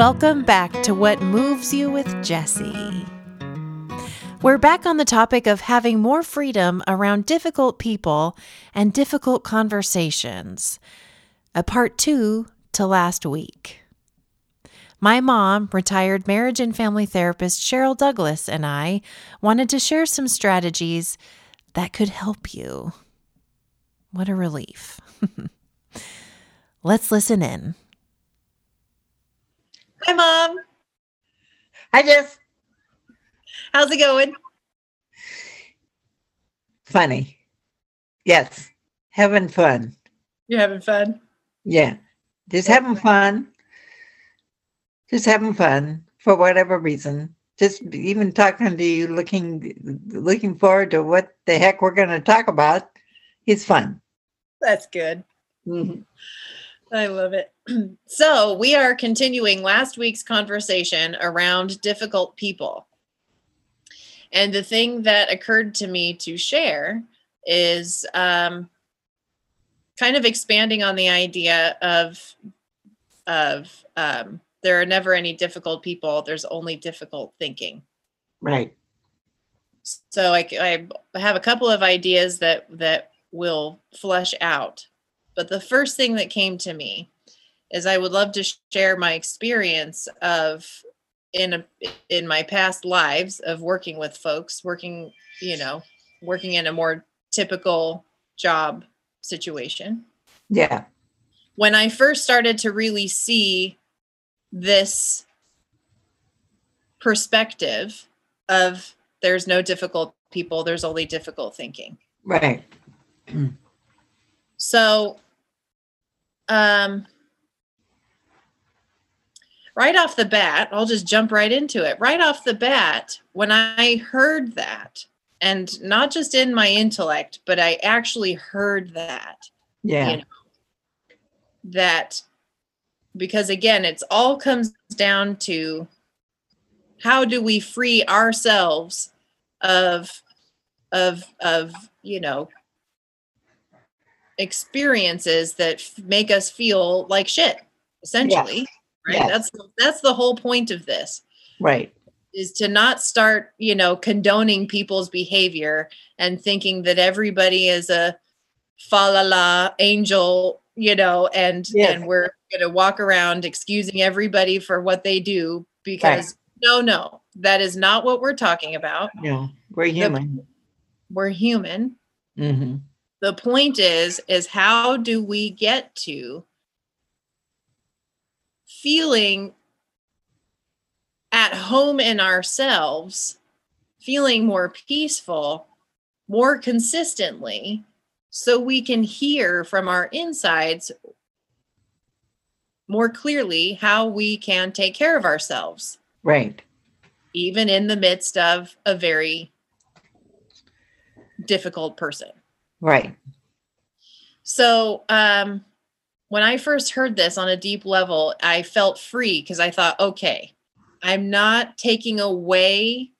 Welcome back to What Moves You with Jesse. We're back on the topic of having more freedom around difficult people and difficult conversations. A part two to last week. My mom, retired marriage and family therapist Cheryl Douglas, and I wanted to share some strategies that could help you. What a relief. Let's listen in. Hi, Mom. Hi, Jess. How's it going? Funny. Yes. Having fun. You're having fun? Yeah. Just having fun. Just having fun for whatever reason. Just even talking to you, looking looking forward to what the heck we're going to talk about. It's fun. That's good. Mm-hmm. I love it. so, we are continuing last week's conversation around difficult people. And the thing that occurred to me to share is um, kind of expanding on the idea of of um, there are never any difficult people. There's only difficult thinking. Right. So I, I have a couple of ideas that that will flush out but the first thing that came to me is I would love to share my experience of in a, in my past lives of working with folks, working, you know, working in a more typical job situation. Yeah. When I first started to really see this perspective of there's no difficult people, there's only difficult thinking. Right. so um, right off the bat, I'll just jump right into it. Right off the bat, when I heard that, and not just in my intellect, but I actually heard that. Yeah. You know, that because again, it's all comes down to how do we free ourselves of of of you know experiences that f- make us feel like shit essentially right? Yes. that's that's the whole point of this. Right. Is to not start you know condoning people's behavior and thinking that everybody is a fa la la angel you know and yes. and we're going to walk around excusing everybody for what they do because right. no no that is not what we're talking about. No we're human. the, we're human. Mm-hmm the point is is how do we get to feeling at home in ourselves feeling more peaceful more consistently so we can hear from our insides more clearly how we can take care of ourselves? Right. Even in the midst of a very difficult person Right. So, um, when I first heard this on a deep level, I felt free because I thought, okay, I'm not taking away,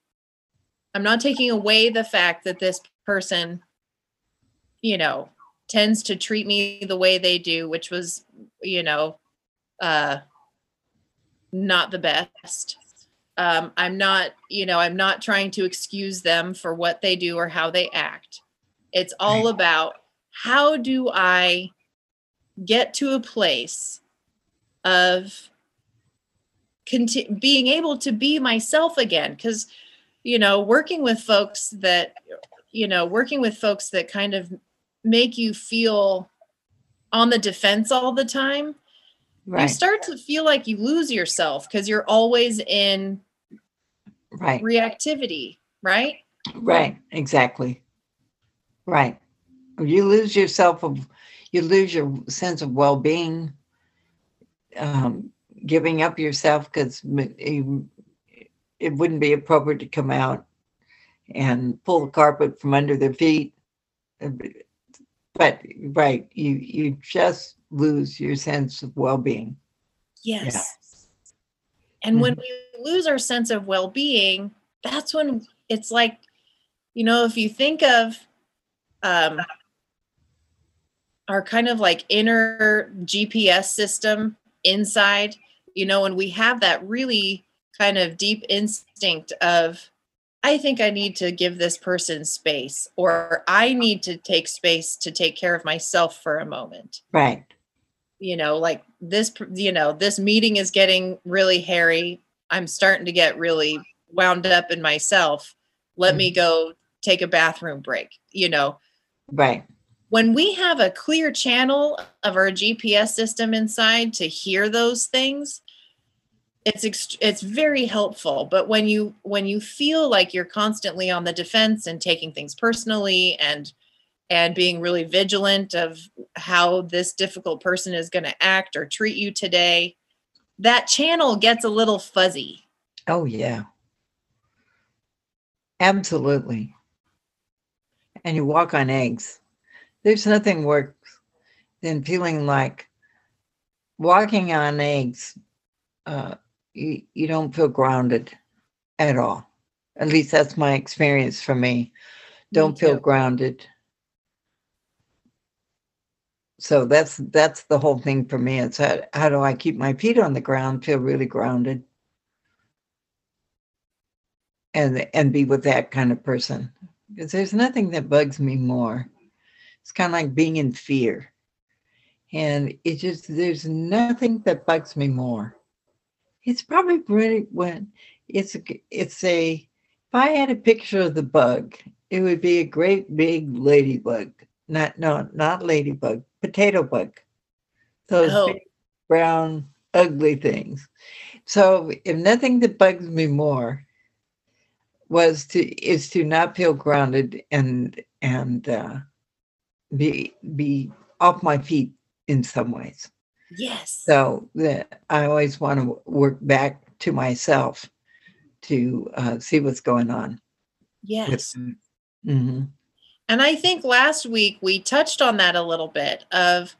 I'm not taking away the fact that this person, you know, tends to treat me the way they do, which was, you know, uh, not the best. Um, I'm not, you know, I'm not trying to excuse them for what they do or how they act. It's all about how do I get to a place of conti- being able to be myself again. Because you know working with folks that you know working with folks that kind of make you feel on the defense all the time right. you start to feel like you lose yourself because you're always in right. reactivity right? Right. Exactly Right. You lose yourself of, you lose your sense of well-being, um, giving up yourself because it wouldn't be appropriate to come out and pull the carpet from under their feet. But right, you you just lose your sense of well-being. Yes. Yeah. And mm-hmm. when we lose our sense of well-being, that's when it's like, you know, if you think of um, our kind of like inner GPS system inside. you know, and we have that really kind of deep instinct of, I think I need to give this person space, or I need to take space to take care of myself for a moment. Right. You know, like this, you know, this meeting is getting really hairy. I'm starting to get really wound up in myself. Let mm-hmm. me go take a bathroom break, you know. Right. When we have a clear channel of our GPS system inside to hear those things, it's ext- it's very helpful. But when you when you feel like you're constantly on the defense and taking things personally and and being really vigilant of how this difficult person is going to act or treat you today that channel gets a little fuzzy. Oh yeah. Absolutely and you walk on eggs there's nothing worse than feeling like walking on eggs uh, you, you don't feel grounded at all. At least that's my experience for me. Don't me feel grounded. So that's that's the whole thing for me. It's how, how do I keep my feet on the ground, feel really grounded, and and be with that kind of person. Because there's nothing that bugs me more. It's kind of like being in fear. And it just there's nothing that bugs me more it's probably pretty when it's it's a if I had a picture of the bug, it would be a great big ladybug. Not no, not ladybug, potato bug. Those oh. big, brown, ugly things. So if nothing that bugs me more was to is to not feel grounded and and uh, be be off my feet in some ways. Yes. So that I always want to work back to myself to uh, see what's going on. Yes. Mm-hmm. And I think last week we touched on that a little bit of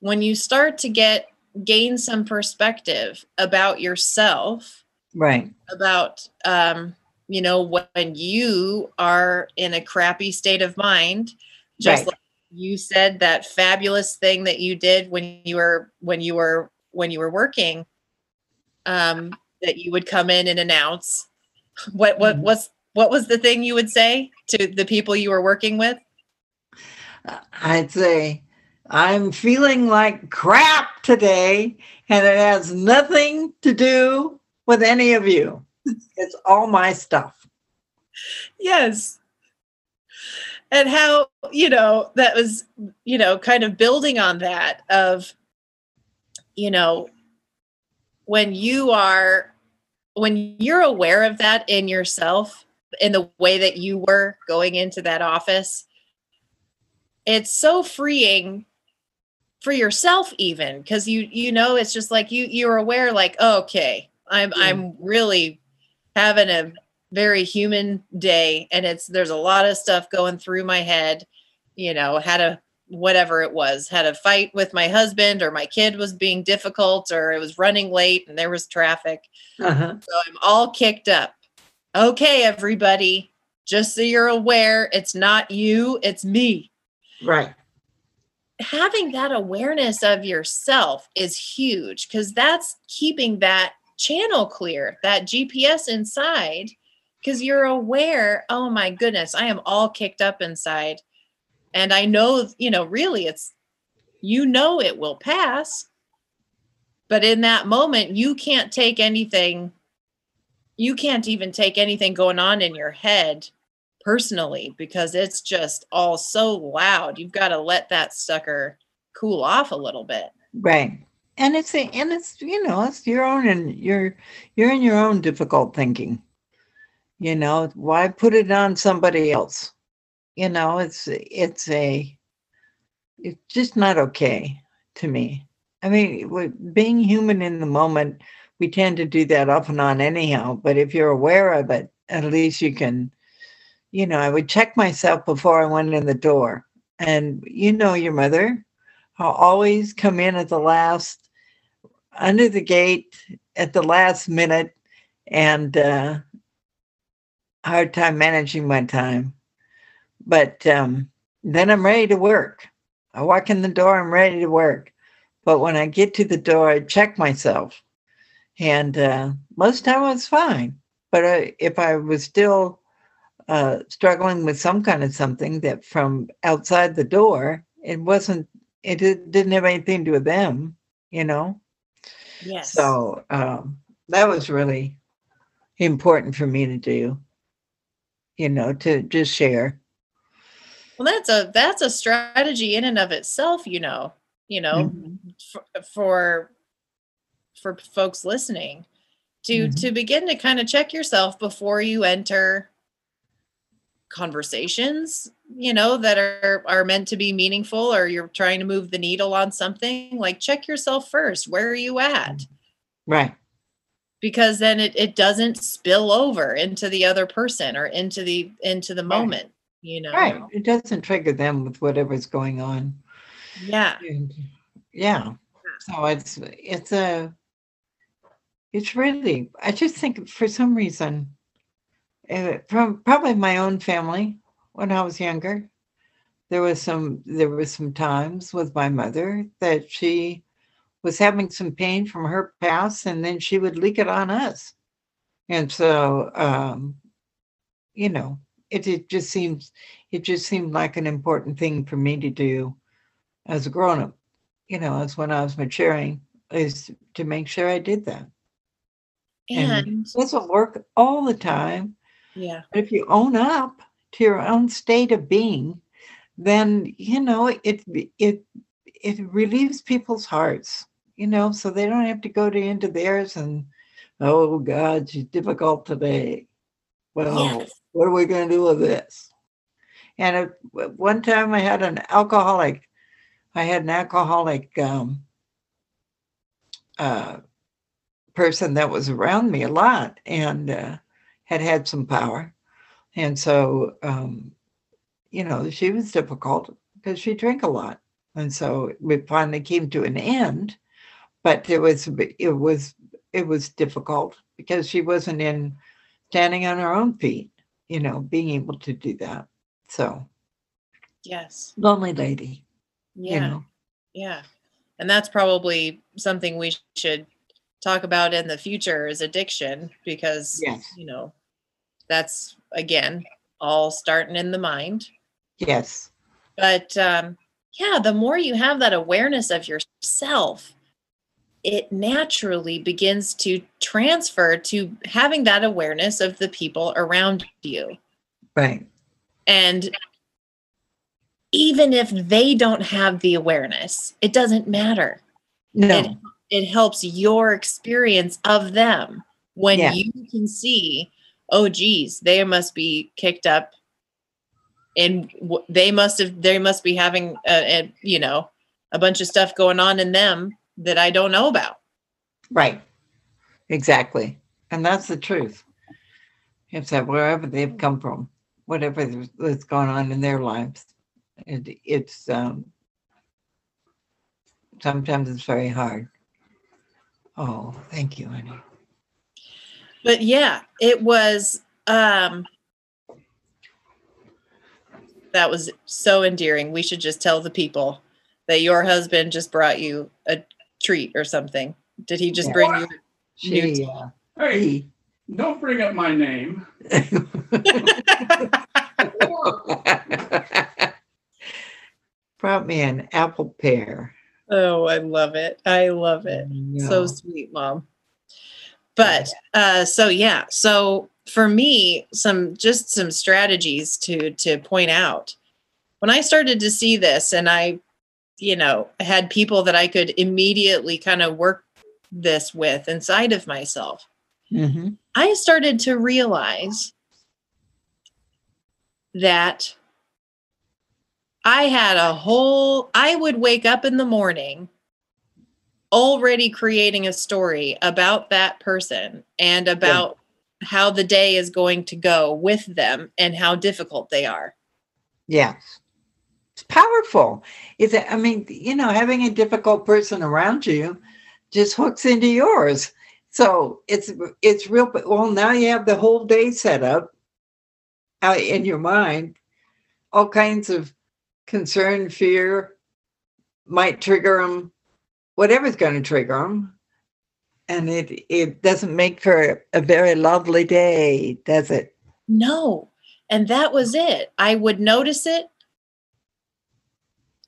when you start to get gain some perspective about yourself. Right. About um, you know, when you are in a crappy state of mind, just right. like you said that fabulous thing that you did when you were when you were when you were working um that you would come in and announce what what mm-hmm. was what was the thing you would say to the people you were working with i'd say i'm feeling like crap today and it has nothing to do with any of you it's all my stuff yes and how you know that was you know kind of building on that of you know when you are when you're aware of that in yourself in the way that you were going into that office it's so freeing for yourself even because you you know it's just like you you're aware like okay i'm yeah. i'm really having a very human day and it's there's a lot of stuff going through my head you know had a whatever it was had a fight with my husband or my kid was being difficult or it was running late and there was traffic. Uh-huh. so i'm all kicked up. Okay everybody just so you're aware it's not you it's me. Right. Having that awareness of yourself is huge because that's keeping that channel clear that gps inside because you're aware, oh my goodness, I am all kicked up inside. And I know, you know, really it's, you know, it will pass. But in that moment, you can't take anything, you can't even take anything going on in your head personally because it's just all so loud. You've got to let that sucker cool off a little bit. Right. And it's a, and it's you know it's your own and you're you're in your own difficult thinking. You know why put it on somebody else? You know it's it's a it's just not okay to me. I mean being human in the moment we tend to do that off and on anyhow but if you're aware of it at least you can you know i would check myself before i went in the door. And you know your mother i'll always come in at the last under the gate at the last minute and uh, hard time managing my time. But um, then I'm ready to work. I walk in the door, I'm ready to work. But when I get to the door, I check myself and uh, most time I was fine. But if I was still uh, struggling with some kind of something that from outside the door, it wasn't. It didn't have anything to do with them, you know. Yes. So um, that was really important for me to do. You know, to just share. well, that's a that's a strategy in and of itself. You know. You know, Mhm. for for, for folks listening, to Mhm. to begin to kind of check yourself before you enter conversations you know that are are meant to be meaningful or you're trying to move the needle on something like check yourself first where are you at Right. because then it, it doesn't spill over into the other person or into the into the Right. moment you know Right. It doesn't trigger them with whatever's going on. yeah And, yeah. So it's it's a it's really I just think for some reason from probably my own family when I was younger there was some there was some times with my mother that she was having some pain from her past and then she would leak it on us. And so um you know it, it just seems it just seemed like an important thing for me to do as a grown up you know, as when I was maturing, is to make sure I did that. And and It doesn't work all the time, yeah but if you own up to your own state of being, then you know it it it relieves people's hearts, you know, so they don't have to go to into theirs and oh God, she's difficult today. Well, Yes. what are we going to do with this? And w- one time I had an alcoholic, I had an alcoholic um, uh, person that was around me a lot and uh, had had some power. And so, um, you know, she was difficult because she drank a lot. And so it finally came to an end, but it was, it was, it was difficult because she wasn't in standing on her own feet, you know, being able to do that. So yes lonely lady, yeah you know. Yeah. And that's probably something we should talk about in the future is addiction because, Yes. you know, that's again all starting in the mind. Yes. But um, yeah, the more you have that awareness of yourself, it naturally begins to transfer to having that awareness of the people around you. Right. And even if they don't have the awareness, it doesn't matter. No. It, it helps your experience of them when Yeah. you can see, oh, geez, they must be kicked up and w- they must have, they must be having, a, a, you know, a bunch of stuff going on in them that I don't know about. Right. Exactly. And that's the truth. It's that wherever they've come from, whatever that's going on in their lives, it, it's um, sometimes it's very hard. Oh, thank you, honey. But yeah, it was, um, that was so endearing. We should just tell the people that your husband just brought you a treat or something. Did he just Yeah. bring you? She, uh, Hey, don't bring up my name. brought me an apple pear. Oh, I love it. I love it. So sweet, mom. But uh so yeah, so for me some just some strategies to to point out. When I started to see this and I you know, had people that I could immediately kind of work this with inside of myself. Mhm. I started to realize that I had a whole, I would wake up in the morning already creating a story about that person and about how the day is going to go with them and how difficult they are. Yes. It's powerful. It's, I mean, you know, having a difficult person around you just hooks into yours. So it's it's real. Well, now you have the whole day set up uh, in your mind. All kinds of concern, fear might trigger them. Whatever's going to trigger them, And it it doesn't make for a very lovely day, does it? No. And that was it. I would notice it.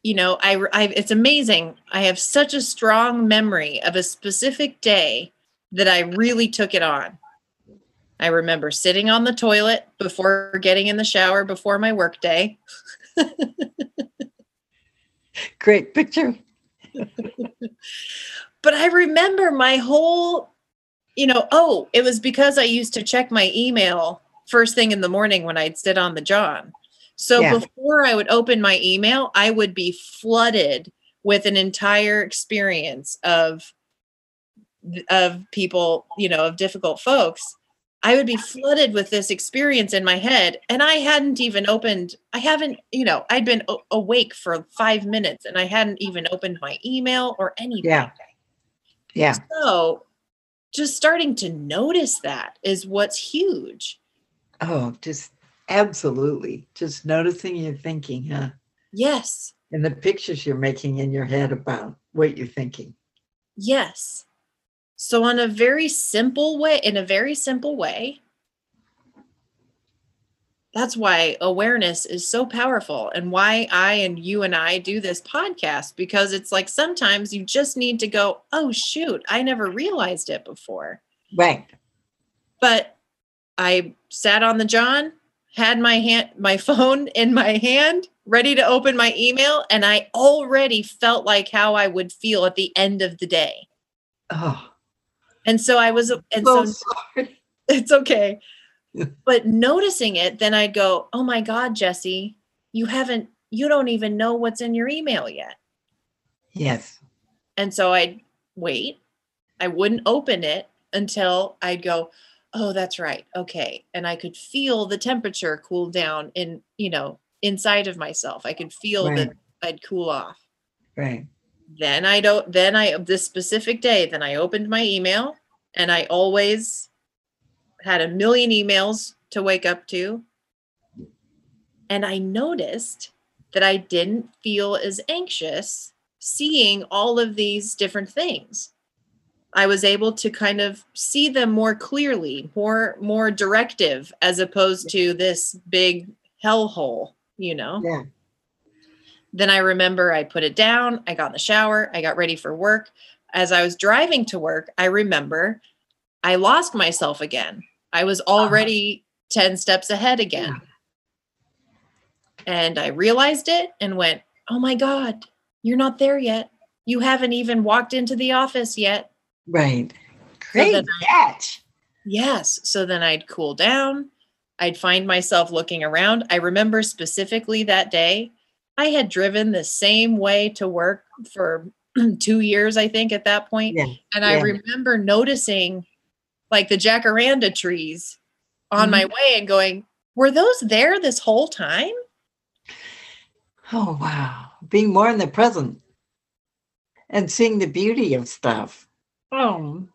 You know, I, I it's amazing. I have such a strong memory of a specific day that I really took it on. I remember sitting on the toilet before getting in the shower before my work day. Great picture. but I remember my whole, you know, oh, it was because I used to check my email first thing in the morning when I'd sit on the John. So Yeah. before I would open my email, I would be flooded with an entire experience of of people, you know, of difficult folks. I would be flooded with this experience in my head and I hadn't even opened I haven't, you know, I'd been a- awake for 5 minutes and I hadn't even opened my email or anything. Yeah. Yeah. So just starting to notice that is what's huge. Oh, just absolutely. Just noticing your thinking, huh? Yes. And the pictures you're making in your head about what you're thinking. Yes. So on a very simple way, in a very simple way, that's why awareness is so powerful and why I and you and I do this podcast because it's like sometimes you just need to go, "Oh shoot, I never realized it before." Right. But I sat on the John, had my hand my phone in my hand, ready to open my email, and I already felt like how I would feel at the end of the day. Oh, And so I was and so so sorry. it's okay. But noticing it, then I'd go, "Oh my god, Jesse, you haven't you don't even know what's in your email yet." Yes. And so I'd wait. I wouldn't open it until I'd go, oh, that's right. Okay. And I could feel the temperature cool down in, you know, inside of myself. I could feel Right. that I'd cool off. Right. Then I don't, then I, this specific day, then I opened my email and I always had a million emails to wake up to. And I noticed that I didn't feel as anxious seeing all of these different things. I was able to kind of see them more clearly, more more directive as opposed to this big hellhole, you know. Yeah. Then I remember I put it down, I got in the shower, I got ready for work. As I was driving to work, I remember I lost myself again. I was ah. already 10 steps ahead again. And I realized it and went, Oh my God, you're not there yet. You haven't even walked into the office yet. Right. Great then catch. Yes. So then I'd cool down. I'd find myself looking around. I remember specifically that day, I had driven the same way to work for two years, I think, at that point. Yeah. And I yeah. remember noticing like the jacaranda trees on my mm-hmm. way and going, were those there this whole time? Oh wow. Being more in the present and seeing the beauty of stuff. Oh,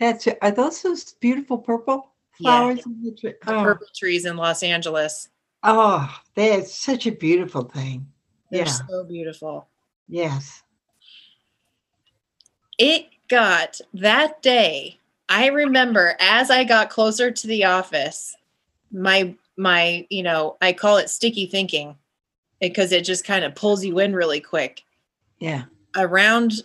that's are those those beautiful purple Yeah. flowers in the tree? The Oh, purple trees in Los Angeles. Oh, that's such a beautiful thing. They're Yeah. so beautiful. Yes. it got that day i remember as i got closer to the office my my you know i call it sticky thinking because it just kind of pulls you in really quick Yeah. around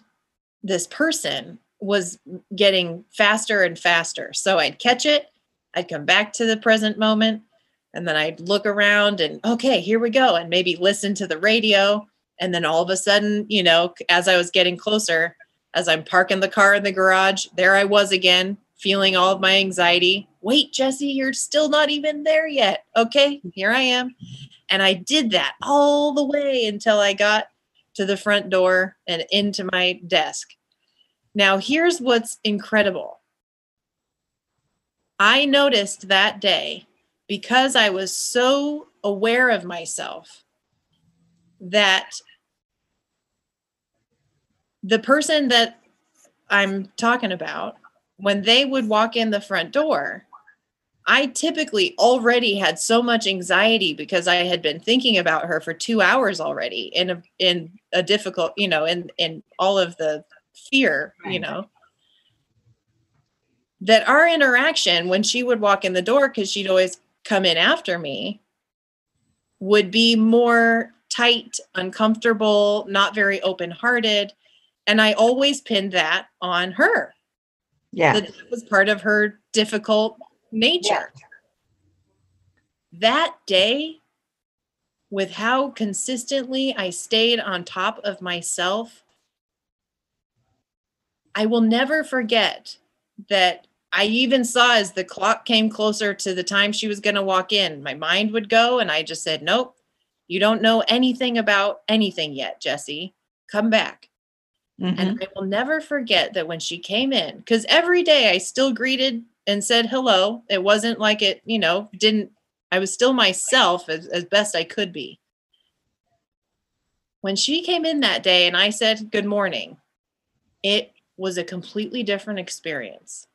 this person was getting faster and faster so i'd catch it i'd come back to the present moment and then i'd look around and okay here we go and maybe listen to the radio and then all of a sudden you know as i was getting closer as I'm parking the car in the garage, there I was again, feeling all of my anxiety. Wait, Jesse, you're still not even there yet. Okay, here I am. And I did that all the way until I got to the front door and into my desk. Now, here's what's incredible. I noticed that day because I was so aware of myself that the person that I'm talking about, when they would walk in the front door, I typically already had so much anxiety because I had been thinking about her for two hours already in a in a difficult, you know, in in all of the fear, you know. that our interaction when she would walk in the door, because she'd always come in after me, would be more tight, uncomfortable, not very open hearted. And I always pinned that on her. Yeah. That was part of her difficult nature. That day, with how consistently I stayed on top of myself, I will never forget that I even saw as the clock came closer to the time she was going to walk in, my mind would go, and I just said, Nope, you don't know anything about anything yet, Jesse. Come back. Mhm. And I will never forget that when she came in, because every day I still greeted and said hello. It wasn't like it, you know, didn't, I was still myself as, as best I could be. When she came in that day and I said good morning, it was a completely different experience.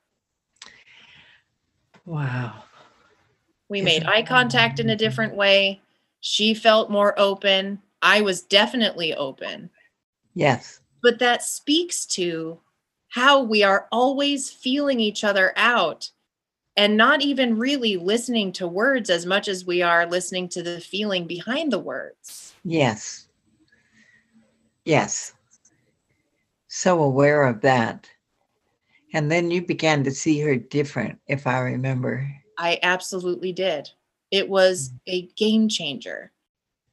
Wow. We made eye contact in a different way. She felt more open. I was definitely open. Yes. but that speaks to how we are always feeling each other out and not even really listening to words as much as we are listening to the feeling behind the words. Yes. Yes. So aware of that. And then you began to see her different, if I remember. I absolutely did. It was mm. a game changer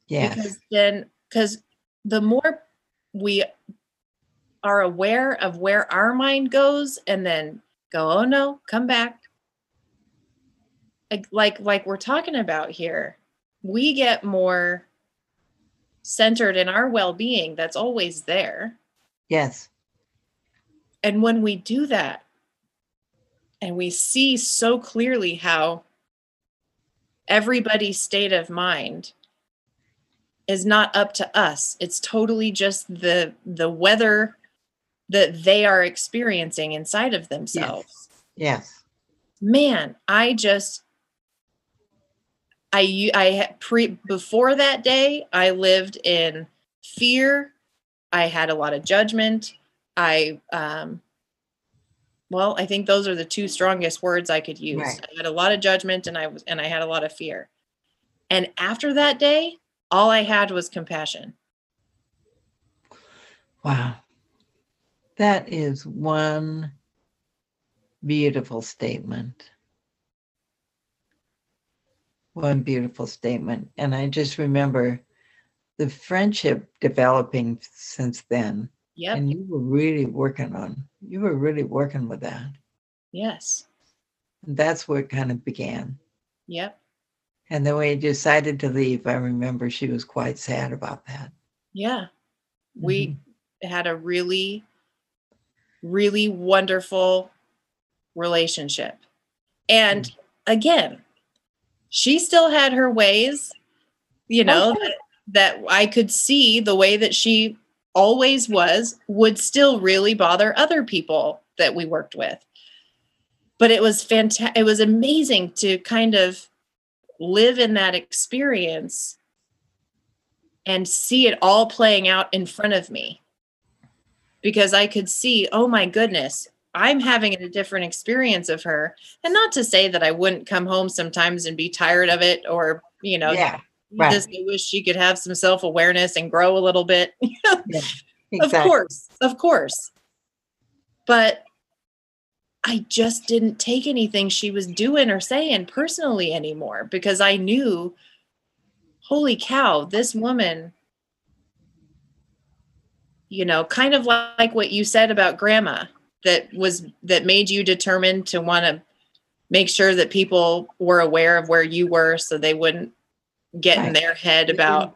Yeah. because then, because the more we are aware of where our mind goes and then go, oh no, come back. Like, like, like we're talking about here, we get more centered in our well-being that's always there. yes. And when we do that, and we see so clearly how everybody's state of mind is not up to us. It's totally just the the weather that they are experiencing inside of themselves. Yes. Man, I just i had pre before that day, I lived in fear. I had a lot of judgment. I um well, I think those are the two strongest words I could use. Right. I had a lot of judgment and I was and I had a lot of fear. And after that day, all I had was compassion. Wow. That is one beautiful statement. One beautiful statement. And I just remember the friendship developing since then. Yep. And you were really working on, you were really working with that. yes. And that's where it kind of began. Yep. And then when you decided to leave, I remember she was quite sad about that. Yeah. We Mhm. had a really really wonderful relationship. And again, she still had her ways, you know, sure. that, that I could see the way that she always was would still really bother other people that we worked with. But it was fantastic. It was amazing to kind of live in that experience and see it all playing out in front of me because I could see, oh my goodness, I'm having a different experience of her. And not to say that I wouldn't come home sometimes and be tired of it or, you know, yeah, right. just wish she could have some self awareness and grow a little bit. yeah, Of course, of course. But I just didn't take anything she was doing or saying personally anymore because I knew, holy cow, this woman, you know, kind of like what you said about grandma that was that made you determined to want to make sure that people were aware of where you were so they wouldn't get in their head about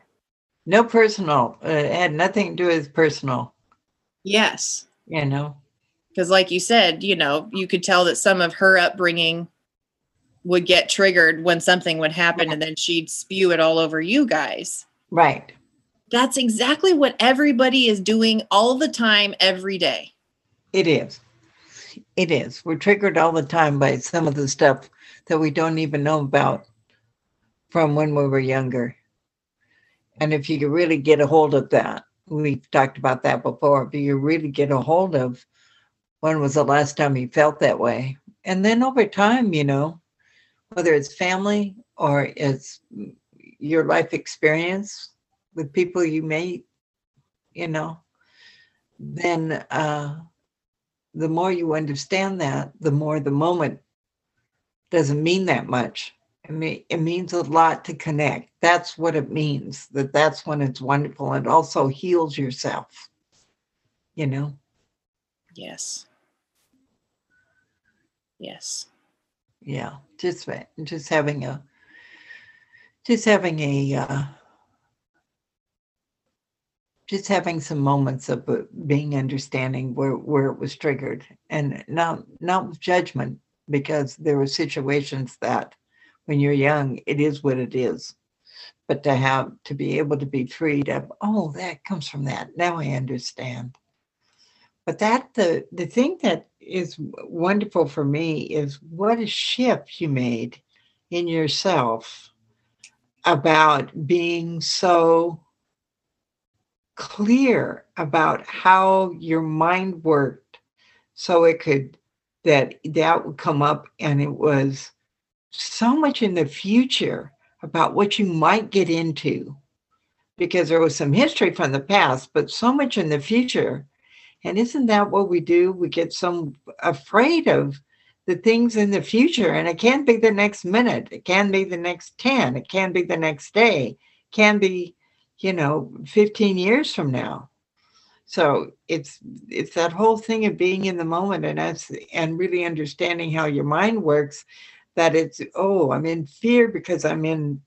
No personal. Uh, it had nothing to do with personal, yes you know? because like you said you know you could tell that some of her upbringing would get triggered when something would happen and then she'd spew it all over you guys Right. that's exactly what everybody is doing all the time every day It is. It is. We're triggered all the time by some of the stuff that we don't even know about from when we were younger. And if you could really get a hold of that, we've talked about that before. but you really get a hold of when was the last time you felt that way and then over time, you know, whether it's family or it's your life experience with people you meet, you know, then uh, the more you understand that, the more the moment doesn't mean that much. I mean, it means a lot to connect. That's what it means. That that's when it's wonderful. It also heals yourself. You know. Yes. Yes. Yeah. Just just having a just having a uh, just having some moments of uh, being understanding where where it was triggered and not not with judgment because there were situations that when you're young, it is what it is. But to have to be able to be freed of, oh, that comes from that. Now I understand. But that the the thing that is wonderful for me is what a shift you made in yourself about being so clear about how your mind worked so it could that that would come up and it was so much in the future about what you might get into because there was some history from the past, but so much in the future. And isn't that what we do? We get so afraid of the things in the future, and it can be the next minute, it can be the next 10, it can be the next day, it can be, you know, 15 years from now. So it's it's that whole thing of being in the moment and and really understanding how your mind works that it's oh i'm in fear because i'm in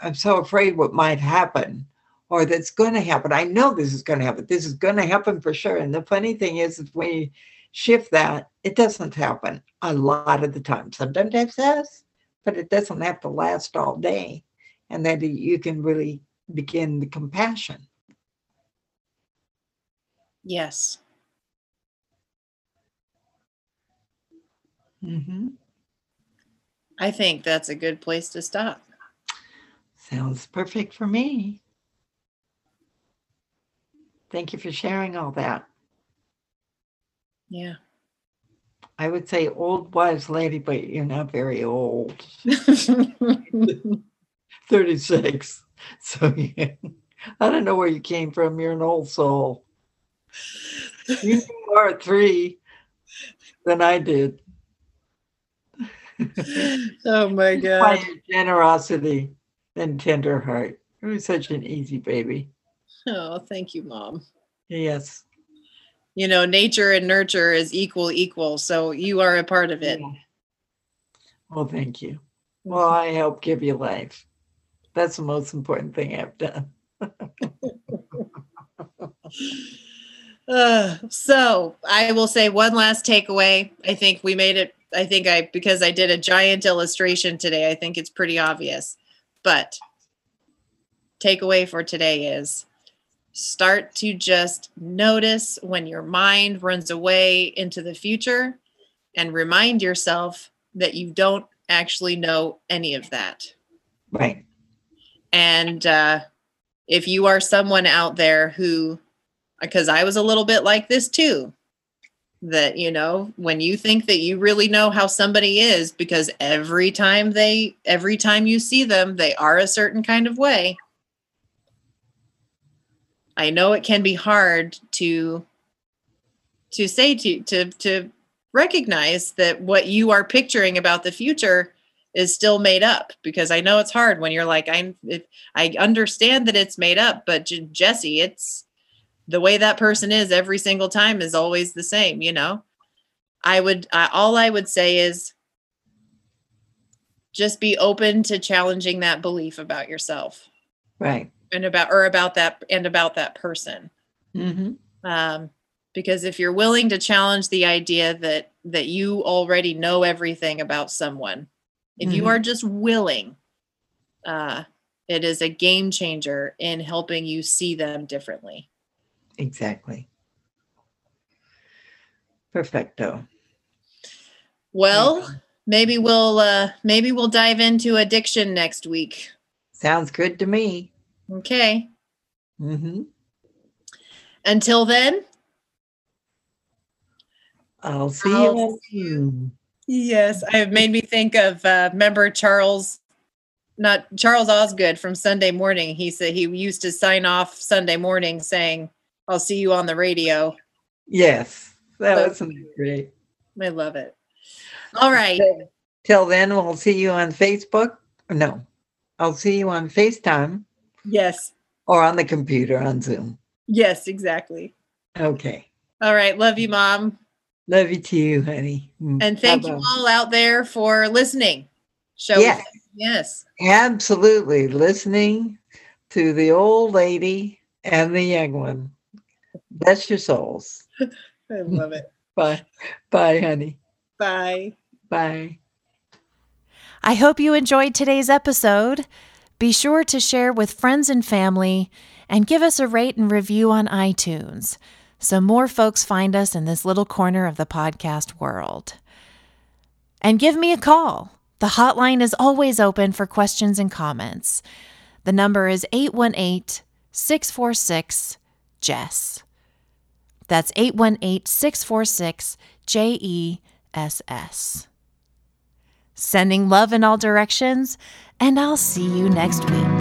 i'm so afraid what might happen or that's going to happen. I know this is going to happen. This is going to happen for sure. And the funny thing is, if we shift that it doesn't happen a lot of the time. Sometimes it does but it doesn't have to last all day. And then you can really begin the compassion. Yes. Mm-hmm. I think that's a good place to stop. Sounds perfect for me. Thank you for sharing all that. Yeah. I would say old wise lady, but you're not very old. 36. So yeah. I don't know where you came from. You're an old soul. You are three than I did. Oh my god. generosity and tender heart. You're such an easy baby. Oh, thank you, mom. Yes. You know, nature and nurture is equal, equal. So you are a part of it. Well, thank you. Well, I help give you life. That's the most important thing I've done. uh, so I will say one last takeaway. I think we made it I think I because I did a giant illustration today, I think it's pretty obvious. But takeaway for today is start to just notice when your mind runs away into the future and remind yourself that you don't actually know any of that. Right. And uh, if you are someone out there who, because I was a little bit like this too, that you know when you think that you really know how somebody is because every time they every time you see them they are a certain kind of way. I know it can be hard to to say to to to recognize that what you are picturing about the future is still made up because i know it's hard when you're like i'm i understand that it's made up but jesse it's the way that person is every single time is always the same you know? I would I, all i would say is just be open to challenging that belief about yourself. Right. And about or about that and about that person. Mm-hmm. um, because if you're willing to challenge the idea that that you already know everything about someone if mm-hmm. you are just willing uh, it is a game changer in helping you see them differently Exactly. Perfecto. Well, maybe we'll uh maybe we'll dive into addiction next week. Sounds good to me. Okay. Mm-hmm. Until then, I'll see I'll you. Yes, I've made me think of uh, remember Charles, not Charles Osgood from Sunday Morning. He said he used to sign off Sunday morning saying, "I'll see you on the radio." Yes, that So was great. I love it. All right. Till then, we'll see you on Facebook. No, I'll see you on FaceTime Yes. or on the computer on Zoom. Yes, exactly. Okay. All right. Love you, mom. Love you too, honey. Mm, And thank bye-bye. you all out there for listening. Show Yes. Yes. Absolutely. Listening to the old lady and the young one. Bless your souls. I love it. Bye. Bye, honey. Bye. Bye. I hope you enjoyed today's episode. Be sure to share with friends and family and give us a rate and review on iTunes so more folks find us in this little corner of the podcast world. And give me a call. The hotline is always open for questions and comments. The number is 818 646 JESS. That's 818 646 J E S S sending love in all directions, and I'll see you next week.